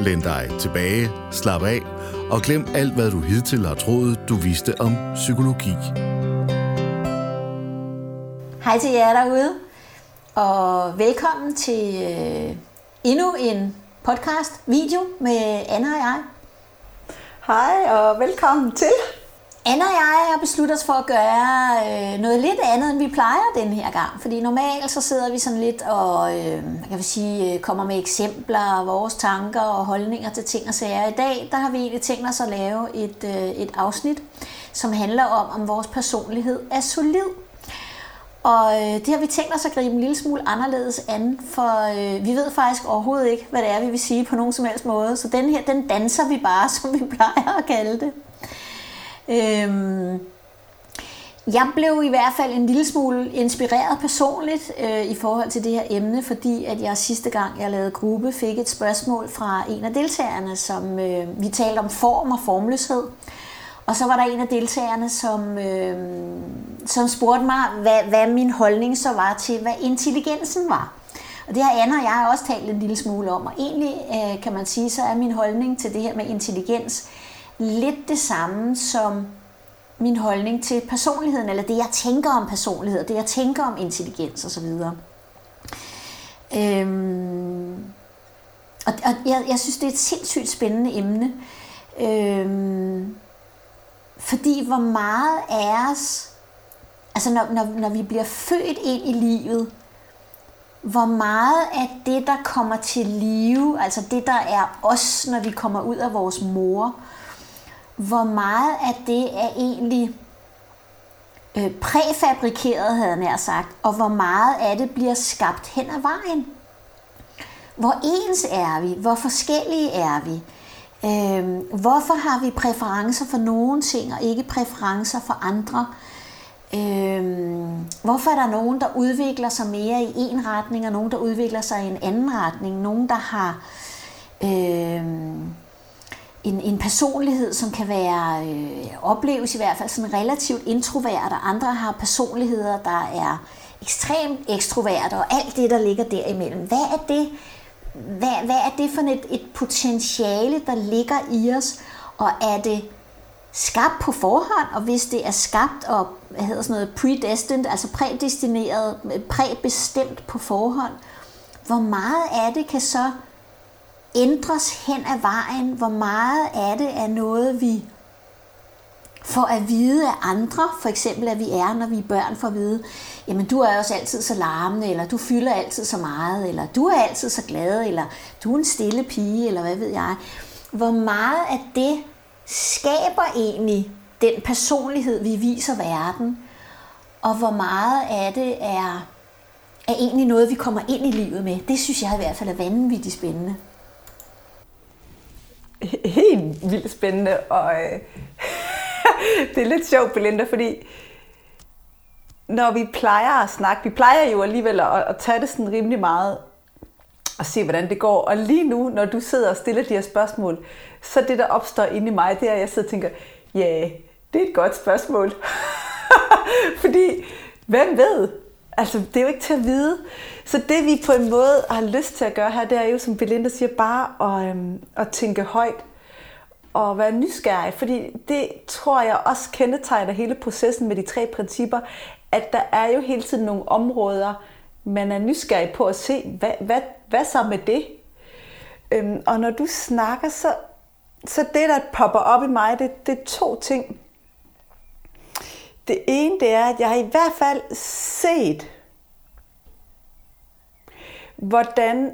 Læn dig tilbage, slap af og glem alt, hvad du hidtil har troet, du vidste om psykologi. Hej til jer derude, og velkommen til øh, endnu en podcast video med Anna og jeg. Hej og velkommen til. Anna og jeg har besluttet os for at gøre øh, noget lidt andet, end vi plejer den her gang. Fordi normalt så sidder vi sådan lidt og øh, kan vi sige, øh, kommer med eksempler, vores tanker og holdninger til ting og sager. I dag der har vi egentlig tænkt os at lave et, øh, et afsnit, som handler om, om vores personlighed er solid. Og øh, det har vi tænkt os at gribe en lille smule anderledes an, for øh, vi ved faktisk overhovedet ikke, hvad det er, vi vil sige på nogen som helst måde. Så den her, den danser vi bare, som vi plejer at kalde det. Øhm, jeg blev i hvert fald en lille smule inspireret personligt øh, i forhold til det her emne, fordi at jeg sidste gang, jeg lavede gruppe, fik et spørgsmål fra en af deltagerne, som øh, vi talte om form og formløshed. Og så var der en af deltagerne, som, øh, som spurgte mig, hvad, hvad min holdning så var til, hvad intelligensen var. Og det har Anna og jeg også talt en lille smule om, og egentlig øh, kan man sige, så er min holdning til det her med intelligens lidt det samme som min holdning til personligheden, eller det jeg tænker om personlighed, det jeg tænker om intelligens osv. Øhm, og og jeg, jeg synes, det er et sindssygt spændende emne. Øhm, fordi hvor meget af os, altså når, når, når vi bliver født ind i livet, hvor meget af det, der kommer til live, altså det, der er os, når vi kommer ud af vores mor, hvor meget af det er egentlig øh, præfabrikeret, havde jeg nær sagt, og hvor meget af det bliver skabt hen ad vejen. Hvor ens er vi? Hvor forskellige er vi? Øh, hvorfor har vi præferencer for nogle ting og ikke præferencer for andre? Øh, hvorfor er der nogen, der udvikler sig mere i en retning, og nogen, der udvikler sig i en anden retning? Nogen, der har øh, en, en personlighed, som kan være, øh, opleves i hvert fald sådan relativt introvert, og andre har personligheder, der er ekstremt ekstroverte, og alt det, der ligger derimellem. Hvad er det, hvad, hvad er det for et, et potentiale, der ligger i os, og er det skabt på forhånd, og hvis det er skabt og hvad hedder sådan noget predestined, altså prædestineret, præbestemt på forhånd, hvor meget af det kan så ændres hen ad vejen, hvor meget af det er noget, vi får at vide af andre, for eksempel at vi er, når vi er børn, får at vide, jamen du er også altid så larmende, eller du fylder altid så meget, eller du er altid så glad, eller du er en stille pige, eller hvad ved jeg. Hvor meget af det skaber egentlig den personlighed, vi viser verden, og hvor meget af det er, er egentlig noget, vi kommer ind i livet med. Det synes jeg i hvert fald er vanvittigt spændende helt vildt spændende, og øh, det er lidt sjovt, Belinda, fordi når vi plejer at snakke, vi plejer jo alligevel at, at tage det sådan rimelig meget og se, hvordan det går. Og lige nu, når du sidder og stiller de her spørgsmål, så det, der opstår inde i mig, det er, at jeg sidder og tænker, ja, yeah, det er et godt spørgsmål. Fordi, hvem ved? Altså, det er jo ikke til at vide. Så det vi på en måde har lyst til at gøre her, det er jo, som Belinda siger, bare at, øhm, at tænke højt og være nysgerrig. Fordi det tror jeg også kendetegner hele processen med de tre principper, at der er jo hele tiden nogle områder, man er nysgerrig på at se, hvad, hvad, hvad så med det? Øhm, og når du snakker, så, så det, der popper op i mig, det, det er to ting. Det ene, det er, at jeg har i hvert fald set, hvordan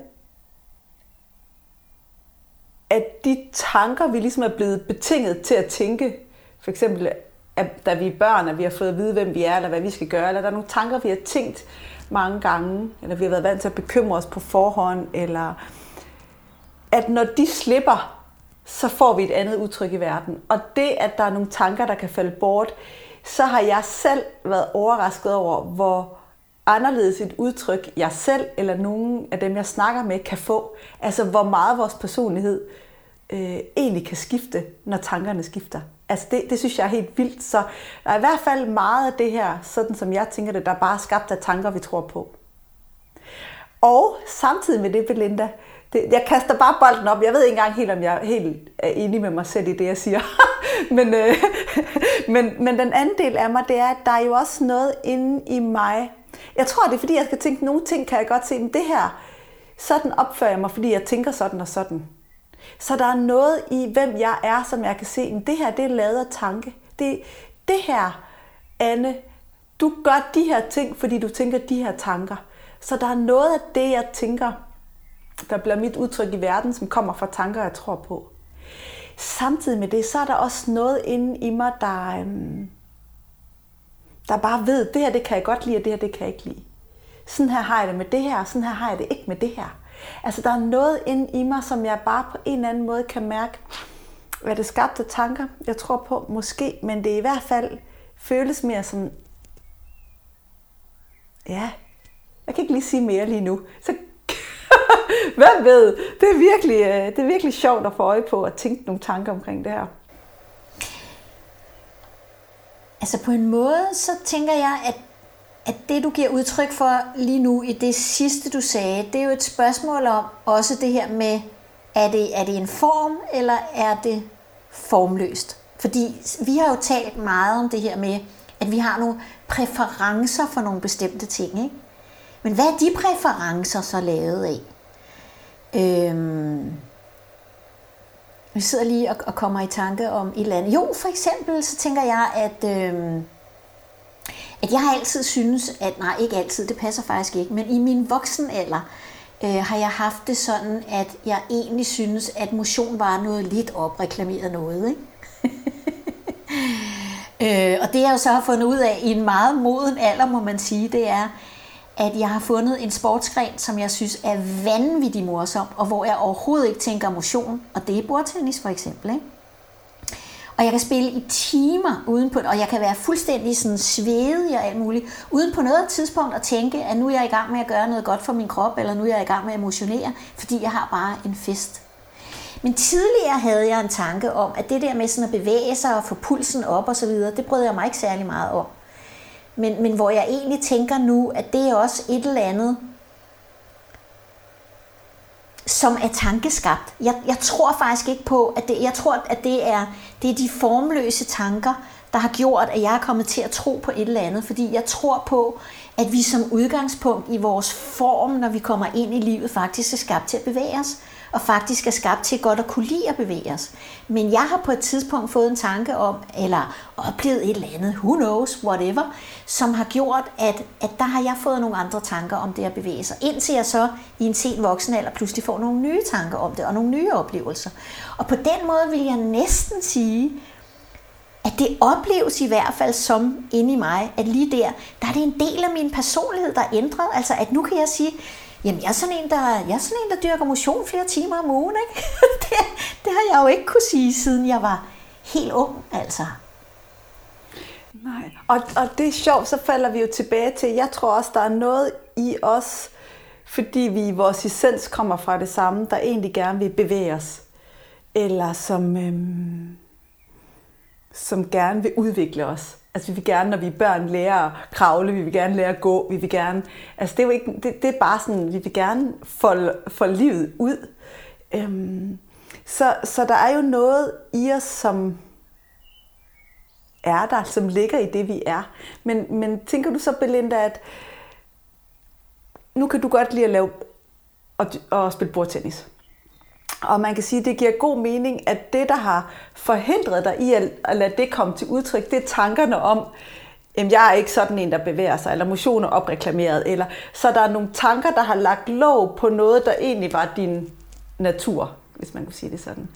at de tanker, vi ligesom er blevet betinget til at tænke, for eksempel, at da vi er børn, at vi har fået at vide, hvem vi er, eller hvad vi skal gøre, eller der er nogle tanker, vi har tænkt mange gange, eller vi har været vant til at bekymre os på forhånd, eller at når de slipper, så får vi et andet udtryk i verden. Og det, at der er nogle tanker, der kan falde bort, så har jeg selv været overrasket over, hvor anderledes et udtryk, jeg selv eller nogen af dem, jeg snakker med, kan få. Altså, hvor meget vores personlighed øh, egentlig kan skifte, når tankerne skifter. Altså, det, det synes jeg er helt vildt. Så der er i hvert fald meget af det her, sådan som jeg tænker det, der er bare skabt af tanker, vi tror på. Og samtidig med det, Belinda, det, jeg kaster bare bolden op. Jeg ved ikke engang helt, om jeg helt er enig med mig selv i det, jeg siger. men, øh, men, men den anden del af mig, det er, at der er jo også noget inde i mig. Jeg tror, det er fordi, jeg skal tænke, nogle ting kan jeg godt se, men det her, sådan opfører jeg mig, fordi jeg tænker sådan og sådan. Så der er noget i, hvem jeg er, som jeg kan se, men det her, det er lavet af tanke. Det, det her, Anne, du gør de her ting, fordi du tænker de her tanker. Så der er noget af det, jeg tænker, der bliver mit udtryk i verden, som kommer fra tanker, jeg tror på. Samtidig med det, så er der også noget inde i mig, der, øhm, der bare ved, det her det kan jeg godt lide, og det her det kan jeg ikke lide. Sådan her har jeg det med det her, og sådan her har jeg det ikke med det her. Altså der er noget inde i mig, som jeg bare på en eller anden måde kan mærke, hvad det skabte tanker, jeg tror på, måske, men det er i hvert fald føles mere som, ja, jeg kan ikke lige sige mere lige nu. Så Hvem ved? Det er, virkelig, øh, det er virkelig sjovt at få øje på at tænke nogle tanker omkring det her. Altså på en måde, så tænker jeg, at, at det du giver udtryk for lige nu i det sidste du sagde, det er jo et spørgsmål om også det her med, er det, er det en form, eller er det formløst? Fordi vi har jo talt meget om det her med, at vi har nogle præferencer for nogle bestemte ting. Ikke? Men hvad er de præferencer så lavet af? Øhm, vi sidder lige og, og kommer i tanke om et eller andet. Jo, for eksempel så tænker jeg, at, øh, at jeg har altid synes, at nej, ikke altid, det passer faktisk ikke, men i min voksenalder øh, har jeg haft det sådan, at jeg egentlig synes, at motion var noget lidt opreklameret noget. Ikke? øh, og det jeg jo så har fundet ud af i en meget moden alder, må man sige, det er, at jeg har fundet en sportsgren, som jeg synes er vanvittig morsom, og hvor jeg overhovedet ikke tænker motion, og det er bordtennis for eksempel. Ikke? Og jeg kan spille i timer uden på, og jeg kan være fuldstændig sådan svedig og alt muligt, uden på noget tidspunkt at tænke, at nu er jeg i gang med at gøre noget godt for min krop, eller nu er jeg i gang med at motionere, fordi jeg har bare en fest. Men tidligere havde jeg en tanke om, at det der med sådan at bevæge sig og få pulsen op og så videre, det brød jeg mig ikke særlig meget om. Men, men hvor jeg egentlig tænker nu, at det er også et eller andet, som er tankeskabt. Jeg, jeg tror faktisk ikke på, at det, jeg tror, at det er, det er de formløse tanker, der har gjort, at jeg er kommet til at tro på et eller andet. Fordi jeg tror på, at vi som udgangspunkt i vores form, når vi kommer ind i livet, faktisk er skabt til at bevæge os og faktisk er skabt til godt at kunne lide at bevæge os. Men jeg har på et tidspunkt fået en tanke om, eller oplevet et eller andet, who knows, whatever, som har gjort, at, at der har jeg fået nogle andre tanker om det at bevæge sig. Indtil jeg så i en sen voksen alder pludselig får nogle nye tanker om det, og nogle nye oplevelser. Og på den måde vil jeg næsten sige, at det opleves i hvert fald som inde i mig, at lige der, der er det en del af min personlighed, der er ændret. Altså at nu kan jeg sige, Jamen, jeg er sådan en, der, jeg er sådan en, der dyrker motion flere timer om ugen. Ikke? det, det har jeg jo ikke kunne sige, siden jeg var helt ung, altså. Nej, og, og det er sjovt, så falder vi jo tilbage til, jeg tror også, der er noget i os, fordi vi i vores essens kommer fra det samme, der egentlig gerne vil bevæge os. Eller som, øhm, som gerne vil udvikle os. Altså vi vil gerne, når vi er børn, lære at kravle, vi vil gerne lære at gå, vi vil gerne... Altså det er jo ikke... Det, det er bare sådan, vi vil gerne folde, folde livet ud. Øhm, så, så der er jo noget i os, som er der, som ligger i det, vi er. Men, men tænker du så, Belinda, at nu kan du godt lide at lave og, og spille bordtennis. Og man kan sige, at det giver god mening, at det, der har forhindret dig i at, at lade det komme til udtryk, det er tankerne om, at jeg er ikke sådan en, der bevæger sig, eller motion er opreklameret, eller så der er nogle tanker, der har lagt lov på noget, der egentlig var din natur, hvis man kunne sige det sådan.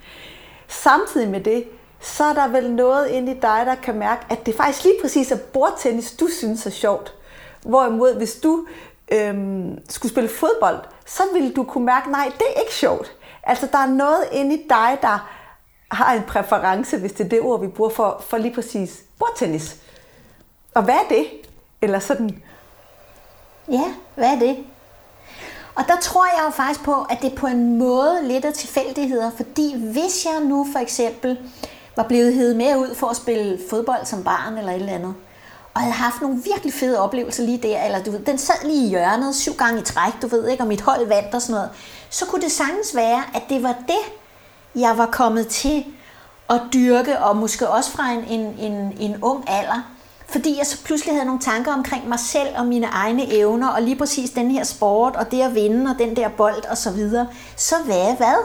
Samtidig med det, så er der vel noget inde i dig, der kan mærke, at det faktisk lige præcis er bordtennis, du synes er sjovt. Hvorimod, hvis du øhm, skulle spille fodbold, så ville du kunne mærke, nej, det er ikke sjovt. Altså, der er noget inde i dig, der har en præference, hvis det er det ord, vi bruger for, for lige præcis bordtennis. Og hvad er det? Eller sådan, Ja, hvad er det? Og der tror jeg jo faktisk på, at det på en måde lidt er tilfældigheder, fordi hvis jeg nu for eksempel var blevet hævet med ud for at spille fodbold som barn eller et eller andet, og havde haft nogle virkelig fede oplevelser lige der, eller du ved, den sad lige i hjørnet syv gange i træk, du ved ikke, og mit hold vandt og sådan noget, så kunne det sagtens være, at det var det, jeg var kommet til at dyrke, og måske også fra en, en, en, en ung alder, fordi jeg så pludselig havde nogle tanker omkring mig selv og mine egne evner, og lige præcis den her sport, og det at vinde, og den der bold og så videre. Så hvad, hvad?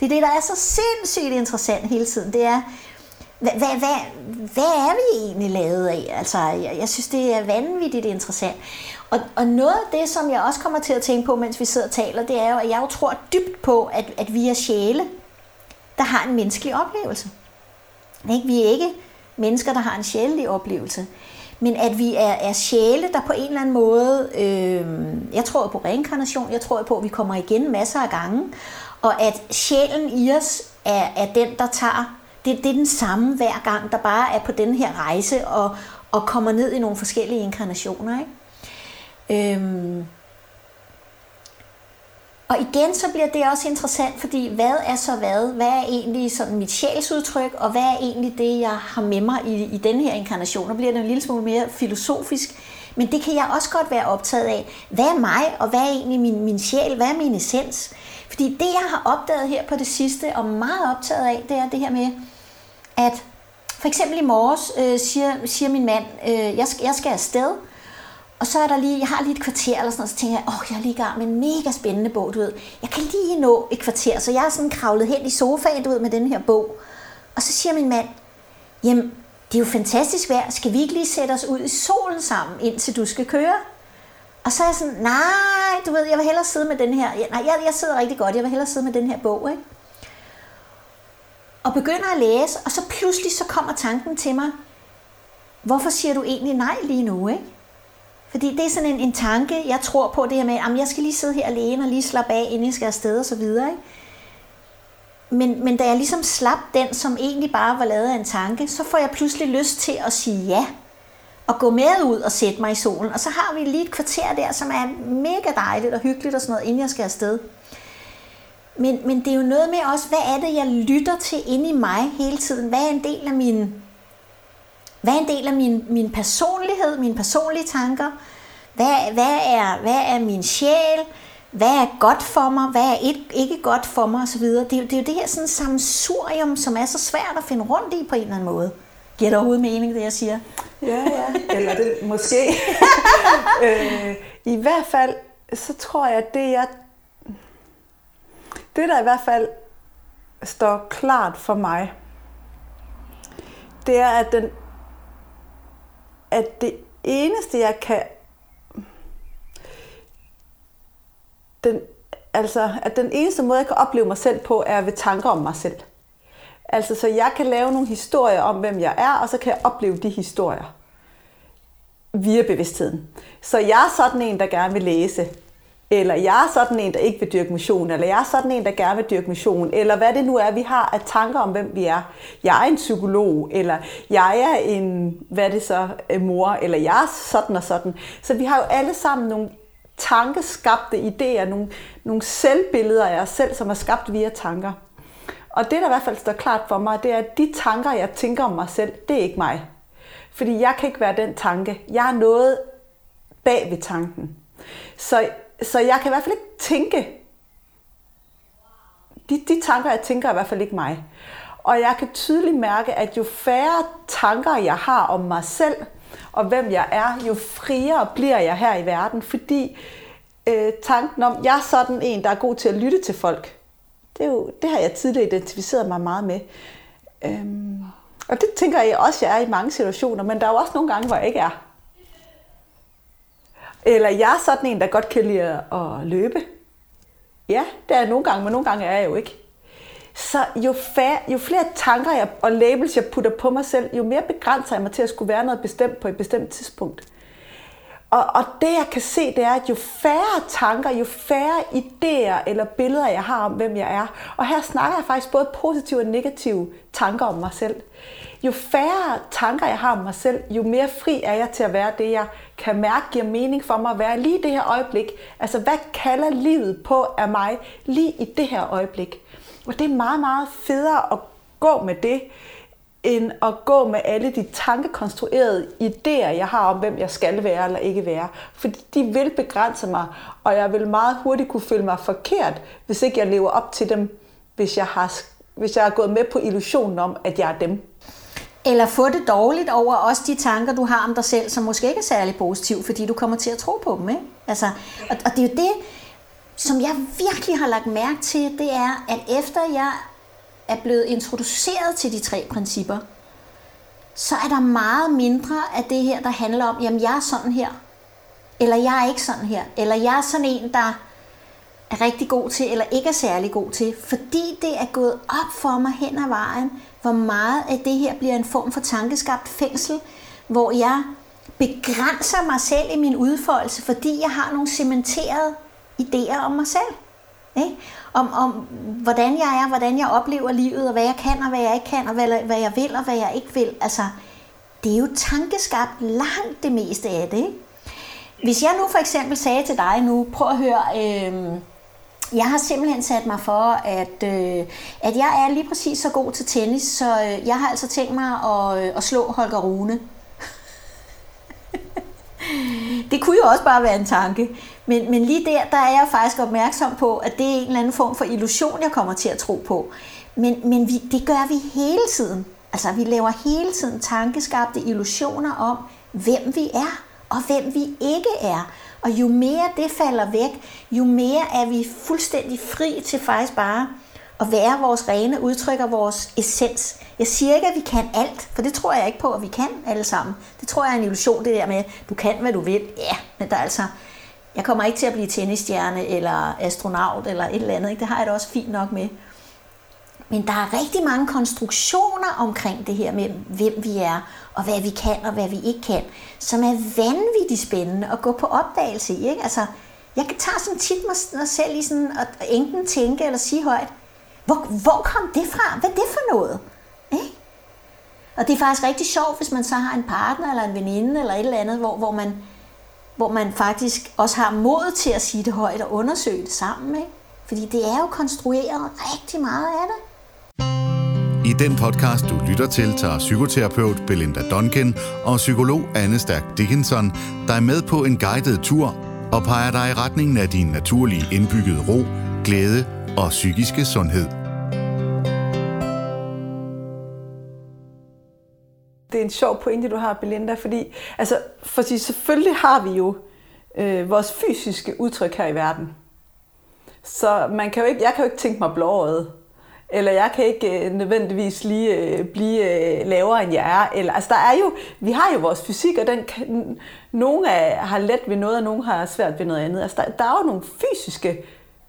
Det er det, der er så sindssygt interessant hele tiden. Det er, hvad, hvad, hvad, hvad er vi egentlig lavet af? Altså, jeg, jeg synes, det er vanvittigt interessant. Og, og noget af det, som jeg også kommer til at tænke på, mens vi sidder og taler, det er jo, at jeg jo tror dybt på, at, at vi er sjæle, der har en menneskelig oplevelse. Ikke? Vi er ikke mennesker, der har en sjælelig oplevelse. Men at vi er, er sjæle, der på en eller anden måde, øh, jeg tror på reinkarnation, jeg tror på, at vi kommer igen masser af gange, og at sjælen i os er, er den, der tager, det, det er den samme hver gang, der bare er på den her rejse og, og kommer ned i nogle forskellige inkarnationer. Ikke? Øhm, og igen så bliver det også interessant, fordi hvad er så hvad? Hvad er egentlig sådan mit sjælsudtryk, og hvad er egentlig det, jeg har med mig i, i den her inkarnation? Og bliver det en lille smule mere filosofisk, men det kan jeg også godt være optaget af. Hvad er mig, og hvad er egentlig min, min sjæl? Hvad er min essens? Fordi det, jeg har opdaget her på det sidste, og meget optaget af, det er det her med, at for eksempel i morges øh, siger, siger min mand, øh, jeg, skal, jeg skal afsted, og så er der lige, jeg har lige et kvarter eller sådan noget, så tænker jeg, åh, oh, jeg er lige i gang med en mega spændende bog, du ved. Jeg kan lige nå et kvarter, så jeg er sådan kravlet hen i sofaen, du ved, med den her bog. Og så siger min mand, jamen, det er jo fantastisk vejr, skal vi ikke lige sætte os ud i solen sammen, indtil du skal køre? Og så er jeg sådan, nej, du ved, jeg vil hellere sidde med den her, nej, jeg, jeg sidder rigtig godt, jeg vil hellere sidde med den her bog, ikke? Og begynder at læse, og så pludselig så kommer tanken til mig, hvorfor siger du egentlig nej lige nu, ikke? Fordi det er sådan en, en tanke, jeg tror på det her med, at jeg skal lige sidde her alene og lige slappe af, inden jeg skal afsted og så videre. Ikke? Men, men da jeg ligesom slap den, som egentlig bare var lavet af en tanke, så får jeg pludselig lyst til at sige ja. Og gå med ud og sætte mig i solen. Og så har vi lige et kvarter der, som er mega dejligt og hyggeligt og sådan noget, inden jeg skal afsted. Men, men det er jo noget med også, hvad er det, jeg lytter til inde i mig hele tiden? Hvad er en del af min hvad er en del af min, min personlighed, mine personlige tanker? Hvad, hvad, er, hvad er min sjæl? Hvad er godt for mig? Hvad er ikke, ikke godt for mig? Og så videre. Det, er, det er jo det her sådan samsurium, som er så svært at finde rundt i på en eller anden måde. Giver det overhovedet mening, det jeg siger? Ja, ja. Eller det måske. øh, I hvert fald, så tror jeg, at det jeg... Det, der i hvert fald står klart for mig, det er, at den at det eneste, jeg kan... Den, altså, at den eneste måde, jeg kan opleve mig selv på, er ved tanker om mig selv. Altså, så jeg kan lave nogle historier om, hvem jeg er, og så kan jeg opleve de historier via bevidstheden. Så jeg er sådan en, der gerne vil læse eller jeg er sådan en, der ikke vil dyrke mission, eller jeg er sådan en, der gerne vil dyrke mission, eller hvad det nu er, vi har af tanker om, hvem vi er. Jeg er en psykolog, eller jeg er en, hvad det så, øh, mor, eller jeg er sådan og sådan. Så vi har jo alle sammen nogle tankeskabte idéer, nogle, nogle selvbilleder af os selv, som er skabt via tanker. Og det, der i hvert fald står klart for mig, det er, at de tanker, jeg tænker om mig selv, det er ikke mig. Fordi jeg kan ikke være den tanke. Jeg er noget bag ved tanken. Så så jeg kan i hvert fald ikke tænke. De, de tanker, jeg tænker, er i hvert fald ikke mig. Og jeg kan tydeligt mærke, at jo færre tanker jeg har om mig selv, og hvem jeg er, jo friere bliver jeg her i verden, fordi øh, tanken om, jeg er sådan en, der er god til at lytte til folk, det, er jo, det har jeg tidligere identificeret mig meget med. Øhm, og det tænker jeg også, jeg er i mange situationer, men der er jo også nogle gange, hvor jeg ikke er. Eller jeg er sådan en, der godt kan lide at løbe. Ja, det er jeg nogle gange, men nogle gange er jeg jo ikke. Så jo, færre, jo flere tanker jeg, og labels jeg putter på mig selv, jo mere begrænser jeg mig til at skulle være noget bestemt på et bestemt tidspunkt og, og det jeg kan se, det er, at jo færre tanker, jo færre idéer eller billeder, jeg har om, hvem jeg er, og her snakker jeg faktisk både positive og negative tanker om mig selv. Jo færre tanker jeg har om mig selv, jo mere fri er jeg til at være det, jeg kan mærke giver mening for mig at være lige i det her øjeblik. Altså, hvad kalder livet på af mig lige i det her øjeblik? Og det er meget, meget federe at gå med det, end at gå med alle de tankekonstruerede idéer, jeg har om, hvem jeg skal være eller ikke være. Fordi de vil begrænse mig, og jeg vil meget hurtigt kunne føle mig forkert, hvis ikke jeg lever op til dem, hvis jeg har, hvis jeg har gået med på illusionen om, at jeg er dem. Eller få det dårligt over også de tanker, du har om dig selv, som måske ikke er særlig positive, fordi du kommer til at tro på dem. Ikke? Altså, og, og det er jo det, som jeg virkelig har lagt mærke til, det er, at efter jeg er blevet introduceret til de tre principper, så er der meget mindre af det her, der handler om, jamen jeg er sådan her, eller jeg er ikke sådan her, eller jeg er sådan en, der er rigtig god til, eller ikke er særlig god til, fordi det er gået op for mig hen ad vejen, hvor meget af det her bliver en form for tankeskabt fængsel, hvor jeg begrænser mig selv i min udfoldelse, fordi jeg har nogle cementerede idéer om mig selv. Ikke? Om, om hvordan jeg er, hvordan jeg oplever livet, og hvad jeg kan, og hvad jeg ikke kan, og hvad, hvad jeg vil, og hvad jeg ikke vil. Altså, det er jo tankeskabt langt det meste af det. Ikke? Hvis jeg nu for eksempel sagde til dig nu, prøv at høre, øh, jeg har simpelthen sat mig for, at, øh, at jeg er lige præcis så god til tennis, så øh, jeg har altså tænkt mig at, øh, at slå Holger Rune. det kunne jo også bare være en tanke. Men, men lige der, der er jeg faktisk opmærksom på, at det er en eller anden form for illusion, jeg kommer til at tro på. Men, men vi, det gør vi hele tiden. Altså, vi laver hele tiden tankeskabte illusioner om, hvem vi er, og hvem vi ikke er. Og jo mere det falder væk, jo mere er vi fuldstændig fri til faktisk bare at være vores rene udtryk og vores essens. Jeg siger ikke, at vi kan alt, for det tror jeg ikke på, at vi kan alle sammen. Det tror jeg er en illusion, det der med, du kan, hvad du vil. Ja, men der er altså, jeg kommer ikke til at blive tennisstjerne eller astronaut eller et eller andet. Ikke? Det har jeg da også fint nok med. Men der er rigtig mange konstruktioner omkring det her med, hvem vi er, og hvad vi kan, og hvad vi ikke kan, som er vanvittigt spændende at gå på opdagelse i. Ikke? Altså, jeg kan sådan tit mig selv i sådan at enten tænke eller sige højt, hvor, hvor kom det fra? Hvad er det for noget? Ikke? Og det er faktisk rigtig sjovt, hvis man så har en partner eller en veninde eller et eller andet, hvor, hvor, man, hvor man faktisk også har mod til at sige det højt og undersøge det sammen. Ikke? Fordi det er jo konstrueret rigtig meget af det. I den podcast, du lytter til, tager psykoterapeut Belinda Duncan og psykolog Anne Stærk Dickinson dig med på en guided tur og peger dig i retningen af din naturlige indbyggede ro, glæde og psykiske sundhed. Det er en sjov pointe, du har, Belinda, fordi altså, for selvfølgelig har vi jo øh, vores fysiske udtryk her i verden. Så man kan jo ikke, jeg kan jo ikke tænke mig blåret. eller jeg kan ikke øh, nødvendigvis lige øh, blive øh, lavere end jeg er. Eller, altså der er jo, vi har jo vores fysik, og den kan, nogle af, har let ved noget, og nogle har svært ved noget andet. Altså der, der er jo nogle fysiske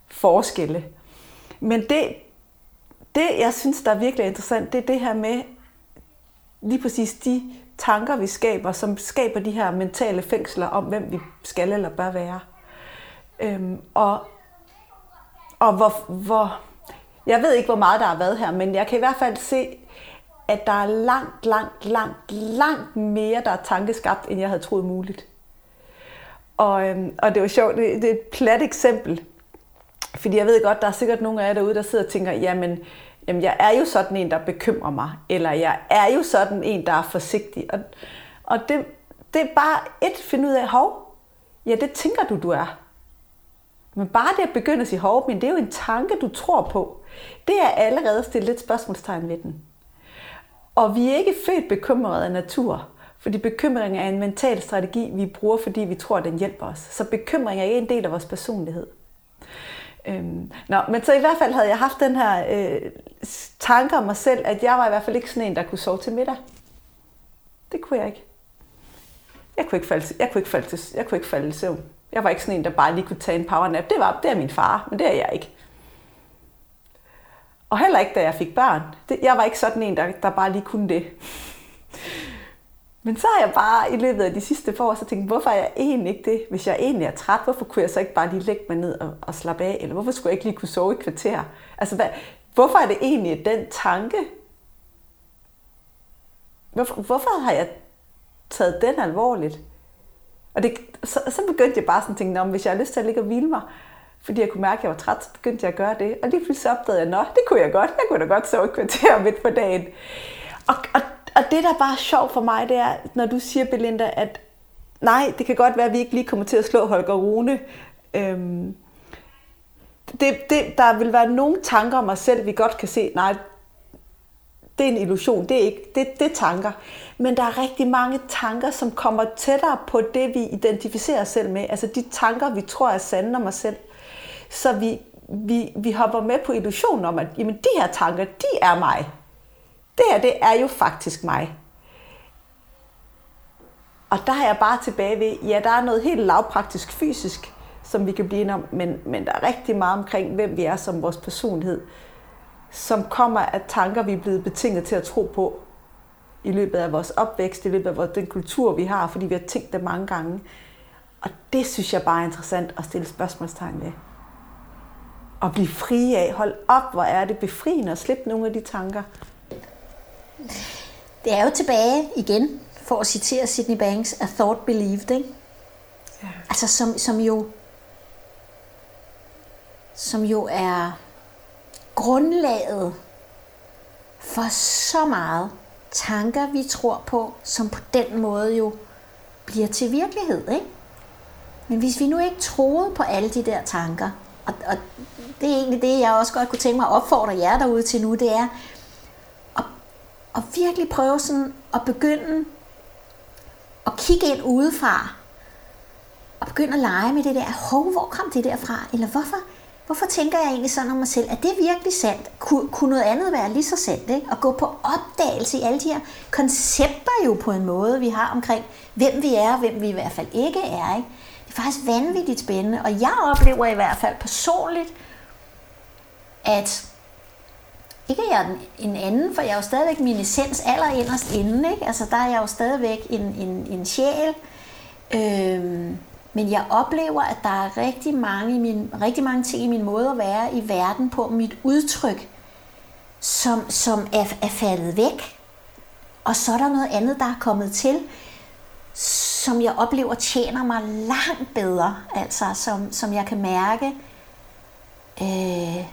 forskelle. Men det, det, jeg synes, der er virkelig interessant, det er det her med lige præcis de tanker, vi skaber, som skaber de her mentale fængsler om, hvem vi skal eller bør være. Øhm, og, og hvor, hvor, jeg ved ikke, hvor meget der har været her, men jeg kan i hvert fald se, at der er langt, langt, langt, langt mere, der er tankeskabt, end jeg havde troet muligt. Og, øhm, og det var sjovt, det, det er et plat eksempel, fordi jeg ved godt, der er sikkert nogle af jer derude, der sidder og tænker, jamen, jamen jeg er jo sådan en, der bekymrer mig, eller jeg er jo sådan en, der er forsigtig. Og, og det, det er bare et finde ud af, hov, ja, det tænker du, du er. Men bare det at begynde at sige, hov, men det er jo en tanke, du tror på. Det er allerede stillet lidt spørgsmålstegn ved den. Og vi er ikke født bekymrede af natur, fordi bekymring er en mental strategi, vi bruger, fordi vi tror, den hjælper os. Så bekymring er ikke en del af vores personlighed. Øhm, nå, men så i hvert fald havde jeg haft den her øh, tanke om mig selv, at jeg var i hvert fald ikke sådan en, der kunne sove til middag. Det kunne jeg ikke. Jeg kunne ikke falde, jeg kunne ikke falde, til, jeg kunne ikke falde i søvn. Jeg var ikke sådan en, der bare lige kunne tage en powernap. Det var det er min far, men det er jeg ikke. Og heller ikke, da jeg fik børn. Det, jeg var ikke sådan en, der, der bare lige kunne det. Men så har jeg bare i løbet af de sidste par år så tænkt, hvorfor er jeg egentlig ikke det? Hvis jeg egentlig er træt, hvorfor kunne jeg så ikke bare lige lægge mig ned og, og slappe af? Eller hvorfor skulle jeg ikke lige kunne sove i kvarter? Altså, hvad, hvorfor er det egentlig den tanke? Hvorfor, hvorfor har jeg taget den alvorligt? Og det, så, så begyndte jeg bare sådan at tænke, hvis jeg har lyst til at ligge og hvile mig, fordi jeg kunne mærke, at jeg var træt, så begyndte jeg at gøre det. Og lige pludselig opdagede jeg, at det kunne jeg godt. Jeg kunne da godt sove et kvarter midt på dagen. Og, og, og det, der bare sjovt for mig, det er, når du siger, Belinda, at nej, det kan godt være, at vi ikke lige kommer til at slå Holger Rune. Øhm, det, det, der vil være nogle tanker om os selv, vi godt kan se, nej, det er en illusion, det er ikke, det, det er tanker. Men der er rigtig mange tanker, som kommer tættere på det, vi identificerer os selv med. Altså de tanker, vi tror er sande om os selv. Så vi, vi, vi hopper med på illusionen om, at jamen, de her tanker, de er mig. Det her, det er jo faktisk mig. Og der er jeg bare tilbage ved, ja, der er noget helt lavpraktisk fysisk, som vi kan blive om, men, men der er rigtig meget omkring, hvem vi er som vores personlighed, som kommer af tanker, vi er blevet betinget til at tro på i løbet af vores opvækst, i løbet af den kultur, vi har, fordi vi har tænkt det mange gange. Og det synes jeg bare er interessant at stille spørgsmålstegn ved. Og blive fri af. Hold op, hvor er det befriende at slippe nogle af de tanker. Det er jo tilbage igen, for at citere Sydney Banks, a thought believed, ikke? Ja. Altså som, som jo som jo er grundlaget for så meget tanker, vi tror på, som på den måde jo bliver til virkelighed. Ikke? Men hvis vi nu ikke troede på alle de der tanker, og, og det er egentlig det, jeg også godt kunne tænke mig at opfordre jer derude til nu, det er at virkelig prøve sådan at begynde at kigge ind udefra, og begynde at lege med det der, hov, hvor kom det der fra? Eller hvorfor, hvorfor tænker jeg egentlig sådan om mig selv? Er det virkelig sandt? Kun, kunne noget andet være lige så sandt? Ikke? At gå på opdagelse i alle de her koncepter jo på en måde, vi har omkring, hvem vi er, og hvem vi i hvert fald ikke er. Ikke? Det er faktisk vanvittigt spændende, og jeg oplever i hvert fald personligt, at ikke er jeg en anden, for jeg er jo stadigvæk min essens allerinderst inde. Ikke? Altså der er jeg jo stadigvæk en, en, en sjæl. Øhm, men jeg oplever, at der er rigtig mange, i min, rigtig mange ting i min måde at være i verden på, mit udtryk, som, som er, er faldet væk. Og så er der noget andet, der er kommet til, som jeg oplever tjener mig langt bedre. Altså, som, som jeg kan mærke, øh,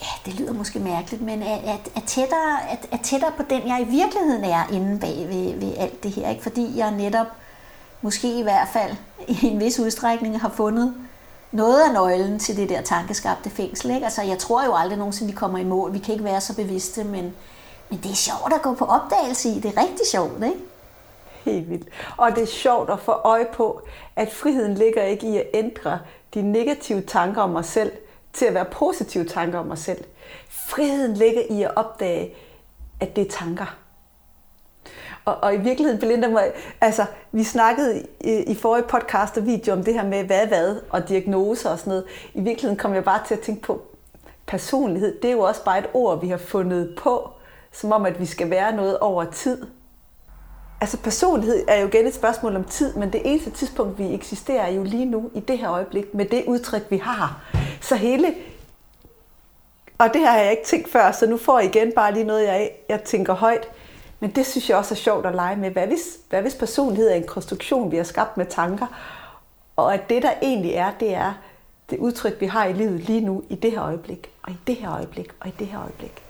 ja, det lyder måske mærkeligt, men er, er, er, tættere, er, er tættere på den, jeg i virkeligheden er inde bag ved, ved alt det her. Ikke? Fordi jeg netop måske i hvert fald i en vis udstrækning har fundet noget af nøglen til det der tankeskabte fængsel. Ikke? Altså, jeg tror jo aldrig nogensinde, vi kommer i mål. Vi kan ikke være så bevidste, men, men det er sjovt at gå på opdagelse i. Det er rigtig sjovt, ikke? Helt vildt. Og det er sjovt at få øje på, at friheden ligger ikke i at ændre de negative tanker om mig selv til at være positive tanker om mig selv. Friheden ligger i at opdage, at det er tanker. Og, og i virkeligheden, Belinda, må, altså, vi snakkede i, i forrige podcast og video om det her med hvad hvad og diagnoser og sådan noget. I virkeligheden kom jeg bare til at tænke på personlighed. Det er jo også bare et ord, vi har fundet på, som om, at vi skal være noget over tid. Altså personlighed er jo igen et spørgsmål om tid, men det eneste tidspunkt, vi eksisterer, er jo lige nu, i det her øjeblik, med det udtryk, vi har. Så hele... Og det her har jeg ikke tænkt før, så nu får jeg igen bare lige noget, jeg, jeg tænker højt. Men det synes jeg også er sjovt at lege med. Hvad hvis, hvad hvis personlighed er en konstruktion, vi har skabt med tanker? Og at det, der egentlig er, det er det udtryk, vi har i livet lige nu, i det her øjeblik, og i det her øjeblik, og i det her øjeblik.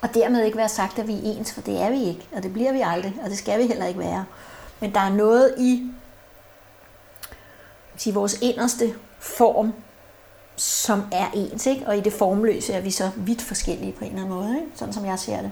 Og dermed ikke være sagt, at vi er ens, for det er vi ikke, og det bliver vi aldrig, og det skal vi heller ikke være. Men der er noget i sige, vores inderste form, som er ens, ikke? og i det formløse er vi så vidt forskellige på en eller anden måde, ikke? sådan som jeg ser det.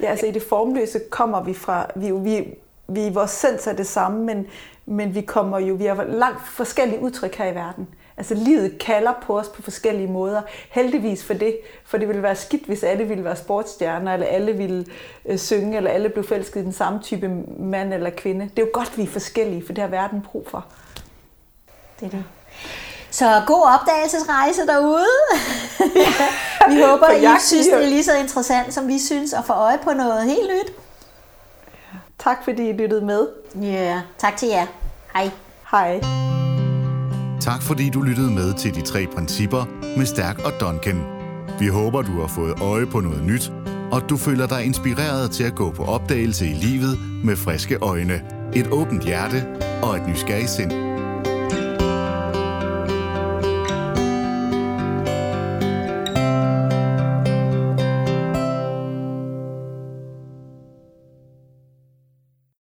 Ja, altså i det formløse kommer vi fra, vi, vi, vi vores sens er det samme, men, men vi kommer jo, vi har langt forskellige udtryk her i verden. Altså livet kalder på os på forskellige måder. Heldigvis for det, for det ville være skidt, hvis alle ville være sportsstjerner, eller alle ville øh, synge, eller alle blev forelsket i den samme type mand eller kvinde. Det er jo godt, vi er forskellige, for det har verden brug for. Det er det. Så god opdagelsesrejse derude. vi håber, I synes, det er lige så interessant, som vi synes, at få øje på noget helt nyt. Tak fordi I lyttede med. Ja, yeah. tak til jer. Hej. Hej. Tak fordi du lyttede med til de tre principper med Stærk og Duncan. Vi håber, du har fået øje på noget nyt, og du føler dig inspireret til at gå på opdagelse i livet med friske øjne, et åbent hjerte og et nysgerrigt sind.